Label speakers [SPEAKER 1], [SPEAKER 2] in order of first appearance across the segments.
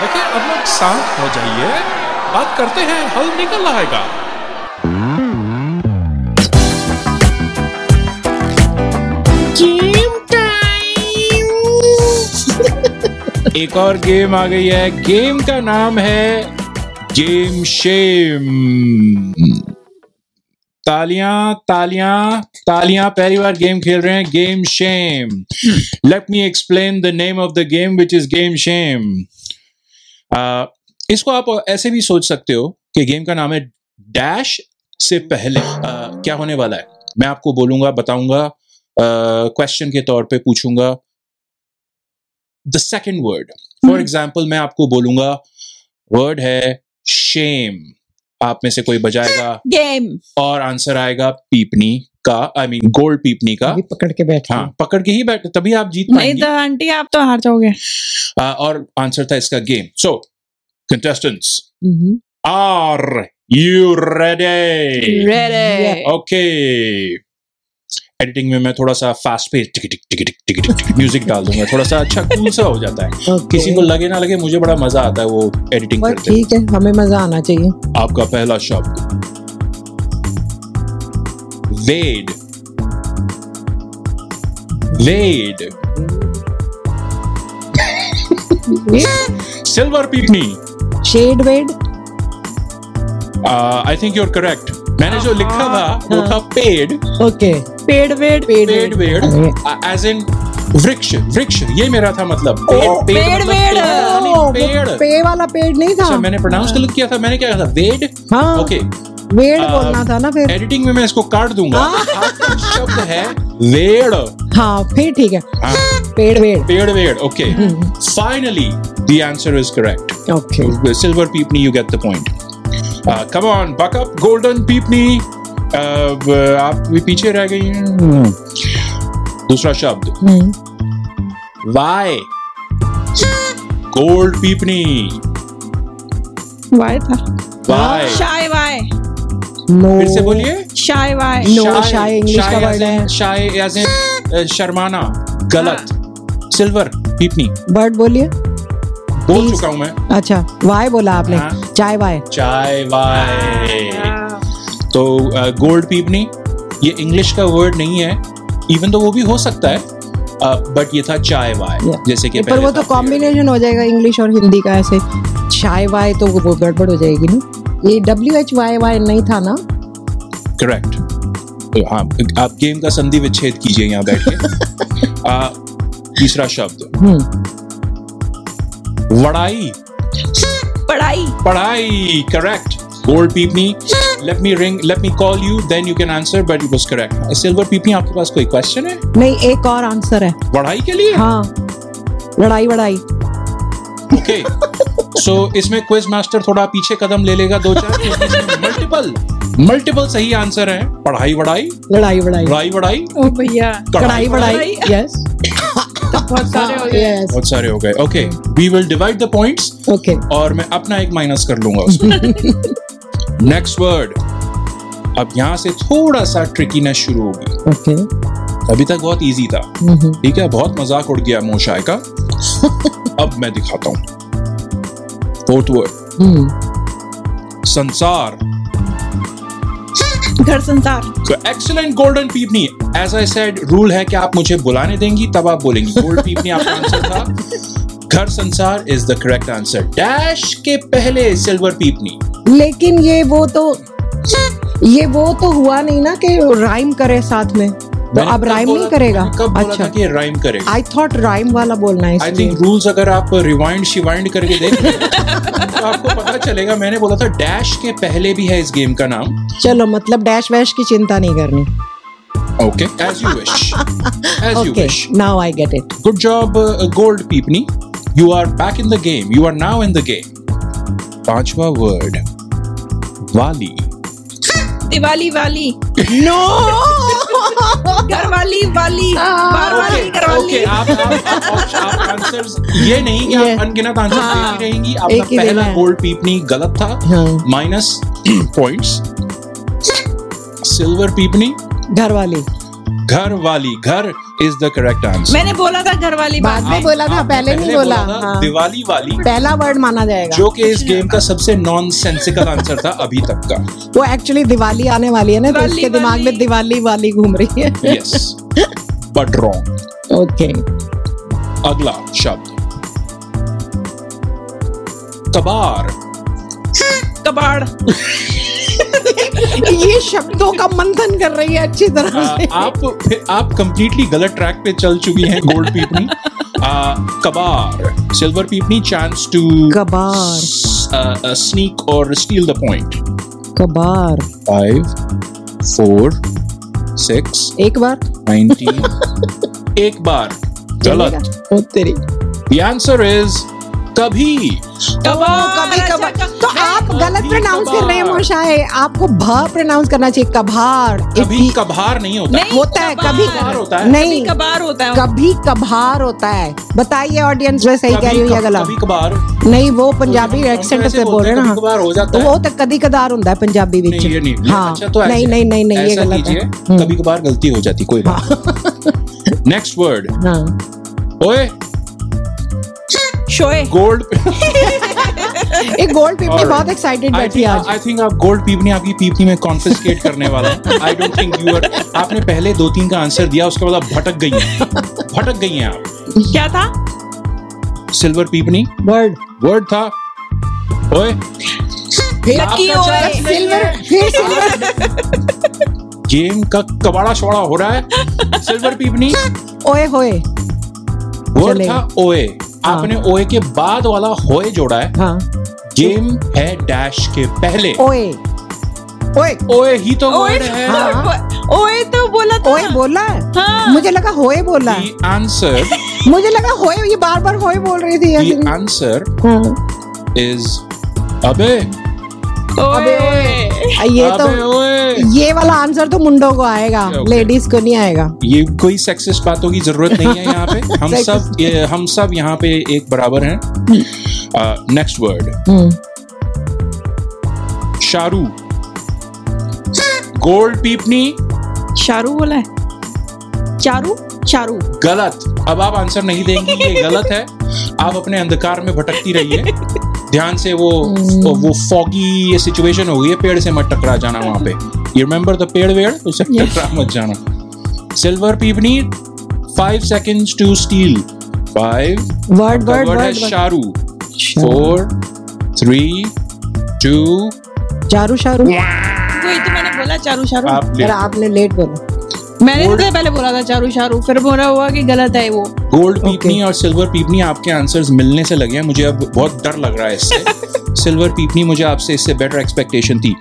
[SPEAKER 1] देखिए अब लोग शांत हो जाइए। बात करते हैं हल निकल आएगा। एक और गेम आ गई है। गेम का नाम है गेम शेम तालियाँ तालियाँ तालियाँ पहली बार गेम खेल रहे हैं। Game shame let me explain the name of the game which is game shame इसको आप ऐसे भी सोच सकते हो कि गेम का नाम है डैश से पहले। uh, क्या होने वाला है? मैं आपको बोलूँगा बताऊँगा क्वेश्चन के तौर पे पूछूँगा। The second word for example मैं आपको बोलूँगा वर्ड है शेम आप में से कोई बजाएगा।
[SPEAKER 2] गेम
[SPEAKER 1] और आंसर आएगा पीपनी। का आई मीन गोल्ड पीपनी का
[SPEAKER 3] अभी पकड़ के बैठे
[SPEAKER 1] हाँ पकड़ के ही बैठ तभी आप जीत
[SPEAKER 2] नहीं तो आंटी आप तो हार जाओगे।
[SPEAKER 1] आ, और आंसर था इसका game. So contestants. Are you ready
[SPEAKER 2] ready
[SPEAKER 1] okay editing में मैं थोड़ा सा fast pace tick tick tick tick tick tick music डाल दूँगा। थोड़ा सा अच्छा कूल सा हो जाता है।
[SPEAKER 3] ओके
[SPEAKER 1] किसी को लगे ना लगे मुझे बड़ा मज़ा आता है वो एडिटिंग करते
[SPEAKER 3] ठीक है हमें मज़ा आना चाहिए।
[SPEAKER 1] आपका पहला शब्द वेड वेड सिल्वर पीपनी
[SPEAKER 3] शेड वेड
[SPEAKER 1] आई थिंक यूर करेक्ट मैंने जो लिखा था वो था पेड
[SPEAKER 3] ओके
[SPEAKER 2] पेड़ वेड़
[SPEAKER 1] पेड वेड एज इन वृक्ष वृक्ष ये मेरा था मतलब पेड़
[SPEAKER 2] पेड़ वेड,
[SPEAKER 1] पेड़,
[SPEAKER 3] वाला पेड़ नहीं था।
[SPEAKER 1] अच्छा मैंने प्रोनाउंस गलत किया था मैंने क्या कहा था? वेड
[SPEAKER 3] हाँ।
[SPEAKER 1] ओके
[SPEAKER 3] वेड
[SPEAKER 1] आ,
[SPEAKER 3] बोलना था ना फिर।
[SPEAKER 1] एडिटिंग में मैं इसको काट दूँगा। शब्द है। वेड़
[SPEAKER 3] हाँ फिर ठीक है।
[SPEAKER 1] हाँ,
[SPEAKER 3] पेड़ वेड
[SPEAKER 1] पेड़ वेड़ okay finally the answer is correct
[SPEAKER 3] okay
[SPEAKER 1] silver पीपनी you get the point come on buck up golden पीपनी आप भी पीछे रह गई हैं। Hmm. दूसरा शब्द। वाई गोल्ड पीपनी
[SPEAKER 2] वाई था?
[SPEAKER 1] वाई
[SPEAKER 2] शाय वाई
[SPEAKER 3] नो
[SPEAKER 1] फिर से बोलिए।
[SPEAKER 2] Shy Y
[SPEAKER 3] No, shy English का word है।
[SPEAKER 1] शाय एज इन शर्माना गलत सिल्वर पीपनी।
[SPEAKER 3] बर्ड बोलिए।
[SPEAKER 1] बोल चुका हूँ मैं।
[SPEAKER 3] अच्छा वाई बोला आपने।
[SPEAKER 1] हाँ।
[SPEAKER 3] चाय वाय।
[SPEAKER 1] चाय वाय। तो गोल्ड पीपनी ये इंग्लिश का वर्ड नहीं है। इवन तो वो भी हो सकता है बट ये था चाय वाय
[SPEAKER 3] Yeah.
[SPEAKER 1] जैसे कि
[SPEAKER 3] पर वो तो कॉम्बिनेशन हो जाएगा इंग्लिश और हिंदी का ऐसे। चाय वाय तो वो गड़बड़ हो जाएगी ना। ये डब्ल्यू एच वाई वाई नहीं था ना?
[SPEAKER 1] करेक्ट हाँ आप गेम का संधि विच्छेद कीजिए यहाँ बैठ के। तीसरा शब्द।
[SPEAKER 3] हम्म।
[SPEAKER 1] वड़ाई।
[SPEAKER 2] पढ़ाई।
[SPEAKER 1] पढ़ाई correct gold पीपनी let me ring let me call you then you can answer but it was correct silver पीपनी आपके पास कोई क्वेश्चन है?
[SPEAKER 3] नहीं एक और आंसर है।
[SPEAKER 1] पढ़ाई के लिए?
[SPEAKER 3] हाँ। लड़ाई वड़ाई।
[SPEAKER 1] ओके सो so, इसमें क्विज मास्टर थोड़ा पीछे कदम ले लेगा दो चार मल्टीपल मल्टीपल सही आंसर है। पढ़ाई वढ़ाई
[SPEAKER 3] लड़ाई वड़ाई।
[SPEAKER 1] पढ़ाई वढ़ाई
[SPEAKER 2] भैया
[SPEAKER 3] कढ़ाई वड़ाई। यस
[SPEAKER 2] बहुत सारे हो गए।
[SPEAKER 1] बहुत सारे हो गए। Okay we will divide the points
[SPEAKER 3] okay
[SPEAKER 1] और मैं अपना एक माइनस कर लूँगा उसमें। नेक्स्ट वर्ड अब यहाँ से थोड़ा सा ट्रिकीनेस शुरू होगी।
[SPEAKER 3] Okay okay.
[SPEAKER 1] अभी तक बहुत इजी था। ठीक है बहुत मज़ाक उड़ गया मोशाय का। अब मैं दिखाता हूँ। फोर्थ वर्ड
[SPEAKER 3] हम्म
[SPEAKER 1] संसार
[SPEAKER 2] घर संसार।
[SPEAKER 1] Excellent golden पीपनी as I said rule है कि आप मुझे बुलाने देंगी तब आप बोलेंगी। गोल्ड पीपनी आपका आंसर था। घर संसार is the correct answer dash के पहले सिल्वर पीपनी
[SPEAKER 3] लेकिन ये वो तो ये वो तो हुआ नहीं ना कि राइम करे साथ में। तो अब राइम नहीं करेगा?
[SPEAKER 1] कब
[SPEAKER 3] अच्छा।
[SPEAKER 1] कि राइम करेगा?
[SPEAKER 3] आई थॉट राइम वाला बोलना है
[SPEAKER 1] आई थिंक रूल्स अगर आप रिवाइंड शिवाइंड करके देख तो आपको पता चलेगा मैंने बोला था डैश के पहले भी है इस गेम का नाम।
[SPEAKER 3] चलो मतलब डैश वैश की चिंता नहीं करनी।
[SPEAKER 1] Okay as you wish as you
[SPEAKER 3] okay
[SPEAKER 1] wish
[SPEAKER 3] now I get it
[SPEAKER 1] good job gold पीपनी you are back in the game you are now in the game पांचवा वर्ड वाली।
[SPEAKER 2] दिवाली वाली।
[SPEAKER 3] नो
[SPEAKER 2] घर वाली
[SPEAKER 1] आंसर्स ये नहीं कि आप अनगिनत आंसर
[SPEAKER 3] हाँ,
[SPEAKER 1] देती रहेंगी। आपका पहला गोल्ड पीपनी गलत था।
[SPEAKER 3] हाँ।
[SPEAKER 1] माइनस पॉइंट्स सिल्वर पीपनी
[SPEAKER 3] घर वाली
[SPEAKER 1] घर वाली घर इज़ द करेक्ट आंसर
[SPEAKER 2] मैंने बोला था घर वाली
[SPEAKER 3] बाद में बोला था पहले नहीं बोला। हाँ।
[SPEAKER 1] दिवाली वाली।
[SPEAKER 3] पहला वर्ड माना जाएगा।
[SPEAKER 1] जो कि इस गेम का सबसे नॉन सेंसिकल आंसर था अभी तक का।
[SPEAKER 3] वो एक्चुअली दिवाली आने वाली है ना तो उसके दिमाग में दिवाली वाली घूम रही है।
[SPEAKER 1] यस बट रॉन्ग
[SPEAKER 3] ओके
[SPEAKER 1] अगला शब्द।
[SPEAKER 2] कबाड़।
[SPEAKER 3] कबाड़। शब्दों का मंथन कर रही है अच्छी तरह
[SPEAKER 1] आ,
[SPEAKER 3] से।
[SPEAKER 1] आप आप कंप्लीटली गलत ट्रैक पे चल चुकी हैं गोल्ड पीपनी। कबार सिल्वर पीपनी चांस टू
[SPEAKER 3] कबार।
[SPEAKER 1] स्नीक और स्टील द पॉइंट
[SPEAKER 3] कबार।
[SPEAKER 1] फाइव फोर सिक्स
[SPEAKER 3] एक बार।
[SPEAKER 1] नाइनटीन एक बार गलत।
[SPEAKER 3] तेरी।
[SPEAKER 1] द आंसर इज़ कभी
[SPEAKER 3] कभी
[SPEAKER 2] अच्छा,
[SPEAKER 3] कभार तो आप गलत प्रोनाउंस कर रहे हैं
[SPEAKER 1] कभार।
[SPEAKER 3] मोशाए। आपको भ प्रोनाउंस करना चाहिए कभार।
[SPEAKER 1] कभी कभार नहीं होता।
[SPEAKER 2] नहीं,
[SPEAKER 3] होता है कभी
[SPEAKER 2] कभार
[SPEAKER 1] होता है।
[SPEAKER 3] नहीं।
[SPEAKER 2] कभी कबार होता है।
[SPEAKER 3] कभी कभार होता है। बताइए ऑडियंस में सही कह रही हूँ या गलत।
[SPEAKER 1] कभी कभार।
[SPEAKER 3] नहीं वो पंजाबी एक्सेंट से बोल रहे हैं
[SPEAKER 1] कभी कभार हो
[SPEAKER 3] तो वो तो कभी कदार ਹੁੰਦਾ है पंजाबी
[SPEAKER 1] नहीं
[SPEAKER 3] हाँ।
[SPEAKER 1] अच्छा तो
[SPEAKER 3] नहीं नहीं नहीं नहीं ये गलत है।
[SPEAKER 1] कभी कभार गलती हो जाती कोई बात नेक्स्ट वर्ड
[SPEAKER 3] हाँ।
[SPEAKER 1] ओए
[SPEAKER 2] शोए
[SPEAKER 1] गोल्ड
[SPEAKER 3] एक गोल्ड पीपनी बहुत एक्साइटेड बैठी आज।
[SPEAKER 1] आई थिंक आप गोल्ड पीपनी आपकी पीपनी में कॉन्फिस्केट करने वाला है। I don't think you are आपने पहले दो तीन का आंसर दिया उसके बाद आप भटक गई हैं। भटक गई हैं आप।
[SPEAKER 2] क्या था?
[SPEAKER 1] सिल्वर पीपनी
[SPEAKER 3] वर्ड
[SPEAKER 1] वर्ड था। ओए।
[SPEAKER 2] लकी
[SPEAKER 1] आपका
[SPEAKER 2] ओए
[SPEAKER 3] सिल्वर फिर सिल्वर
[SPEAKER 1] गेम का कबाड़ा शवाड़ा हो रहा है। सिल्वर पीपनी
[SPEAKER 3] ओए होए।
[SPEAKER 1] वर्ड था ओए। आपने ओए के बाद वाला होए जोड़ा है।
[SPEAKER 3] हाँ।
[SPEAKER 1] गेम है डैश के पहले।
[SPEAKER 3] ओए। ओए।
[SPEAKER 1] ओए ही तो
[SPEAKER 2] ओए
[SPEAKER 1] वर्ड है।
[SPEAKER 3] हाँ।
[SPEAKER 2] ओए तो बोला था।
[SPEAKER 3] ओए बोला? है।
[SPEAKER 2] हाँ
[SPEAKER 3] मुझे लगा होए बोला। है
[SPEAKER 1] The answer,
[SPEAKER 3] मुझे लगा होए ये बार बार होए बोल रही थी
[SPEAKER 1] the
[SPEAKER 3] ऐसे।
[SPEAKER 1] answer
[SPEAKER 3] हाँ।
[SPEAKER 1] अबे।
[SPEAKER 2] ओए।
[SPEAKER 3] ये तो
[SPEAKER 1] ओए।
[SPEAKER 3] ये वाला आंसर तो मुंडों को आएगा।
[SPEAKER 1] Okay.
[SPEAKER 3] लेडीज़ को नहीं आएगा।
[SPEAKER 1] ये कोई सेक्सिस्ट बातों की ज़रूरत नहीं है यहाँ पे। हम सब ये, हम सब यहाँ पे एक बराबर हैं। नेक्स्ट वर्ड
[SPEAKER 3] हम्म,
[SPEAKER 1] शारू। गोल्ड पीपनी
[SPEAKER 2] शारू बोला है। चारू? चारू।
[SPEAKER 1] गलत। अब आप आंसर नहीं देंगी ये गलत है। आप अपने अंधकार में भटकती रहिए। ध्यान से वो वो, वो फॉगी ये सिचुएशन हो गई है पेड़ से मत टकरा जाना वहाँ पे। यू रिमेम्बर द पेड़ वेड़ उसे टकरा मत जाना silver पीपनी five seconds to steal five
[SPEAKER 3] word word
[SPEAKER 1] word है शारू फोर थ्री टू
[SPEAKER 3] चारू शारू
[SPEAKER 2] वही तो मैंने बोला चारू शारू
[SPEAKER 1] आप ले
[SPEAKER 3] पर आपने लेट बोला।
[SPEAKER 2] मैंने तो पहले बोला था चारू शारू फिर बोला हुआ कि गलत है वो।
[SPEAKER 1] गोल्ड पीपनी और सिल्वर पीपनी आपके आंसर्स मिलने से लगे हैं। मुझे अब बहुत डर लग रहा है इससे। सिल्वर पीपनी मुझे आपसे इससे बेटर एक्सपेक्टेशन थी।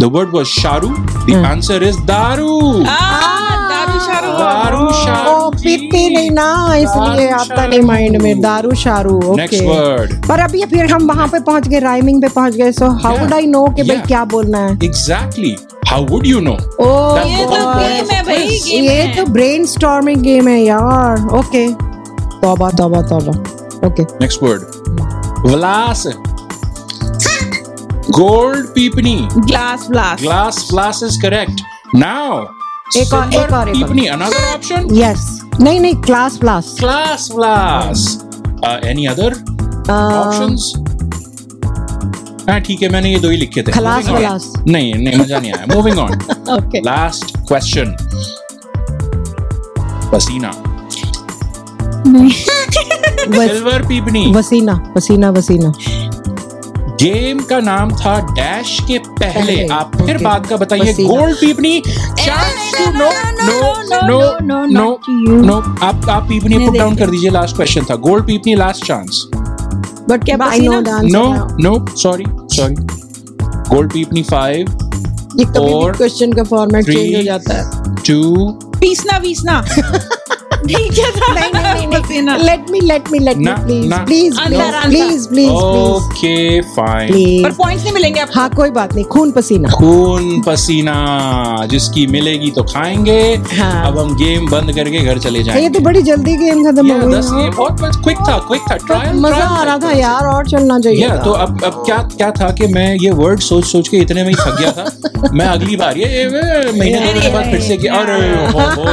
[SPEAKER 1] द वर्ड वाज शारू द आंसर इज़ दारू।
[SPEAKER 2] आ, दारू शारू
[SPEAKER 1] दारू शारू
[SPEAKER 3] पीती नहीं ना इसलिए आता नहीं माइंड में। दारू शारू ओके पर अभी फिर हम वहाँ पे पहुँच गए राइमिंग पे पहुँच गए। So how would I know कि भाई क्या बोलना है?
[SPEAKER 1] Exactly how would you know
[SPEAKER 3] ओ
[SPEAKER 2] ये तो गेम है भाई गेम
[SPEAKER 3] ये तो ब्रेन स्टॉर्मिंग गेम है यार। ओके तौबा तौबा तौबा। ओके
[SPEAKER 1] नेक्स्ट वर्ड विलास gold पीपनी
[SPEAKER 2] glass glass
[SPEAKER 1] glass glass is correct now
[SPEAKER 3] एक और- एक और- एक और।
[SPEAKER 1] अनदर ऑप्शन
[SPEAKER 3] यस नहीं नहीं class class
[SPEAKER 1] class class uh, any other options? हाँ ठीक है मैंने ये दो ही लिखे थे।
[SPEAKER 3] खलास
[SPEAKER 1] on.
[SPEAKER 3] वलास।
[SPEAKER 1] नहीं नहीं मज़ा नहीं आया। Moving on
[SPEAKER 3] okay
[SPEAKER 1] last question पसीना सिल्वर पीपनी
[SPEAKER 3] वसीना वसीना वसीना।
[SPEAKER 1] गेम का नाम था डैश के पहले आप फिर. बाद का बताइए gold पीपनी chance to no no
[SPEAKER 2] no,
[SPEAKER 1] no
[SPEAKER 2] no, no,
[SPEAKER 1] no. No आप आप पीपनी पुट डाउन कर दीजिए लास्ट क्वेश्चन था गोल्ड पीपनी लास्ट चांस
[SPEAKER 2] बट क्या
[SPEAKER 3] I know
[SPEAKER 1] no no sorry sorry gold पीपनी five
[SPEAKER 3] ये कभी भी क्वेश्चन का फॉर्मेट चेंज हो जाता है
[SPEAKER 1] टू
[SPEAKER 2] पीसना वीसना ठीक है था
[SPEAKER 3] नहीं नहीं
[SPEAKER 2] पसीना
[SPEAKER 3] नहीं let me let me let me please please. Please please please
[SPEAKER 1] okay fine
[SPEAKER 2] पर पॉइंट्स नहीं मिलेंगे आपको।
[SPEAKER 3] हाँ कोई बात नहीं खून पसीना।
[SPEAKER 1] खून पसीना जिसकी मिलेगी तो खाएँगे।
[SPEAKER 3] हाँ।
[SPEAKER 1] अब हम गेम बंद करके घर चले जाएँगे ये
[SPEAKER 3] तो बड़ी जल्दी गेम खत्म हो गई।
[SPEAKER 1] बहुत क्विक था क्विक था। ट्रायल
[SPEAKER 3] मज़ा आ रहा था यार और चलना चाहिए
[SPEAKER 1] या तो अब अब क्या क्या था कि मैं ये वर्ड सोच सोच के इतने में ही थक गया था। मैं अगली बार ये, ये महीने के बाद फिर से कि अरे हो हो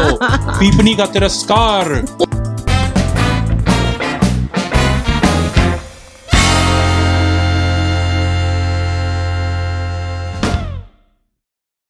[SPEAKER 1] पीपनी का तिरस्कार Bar.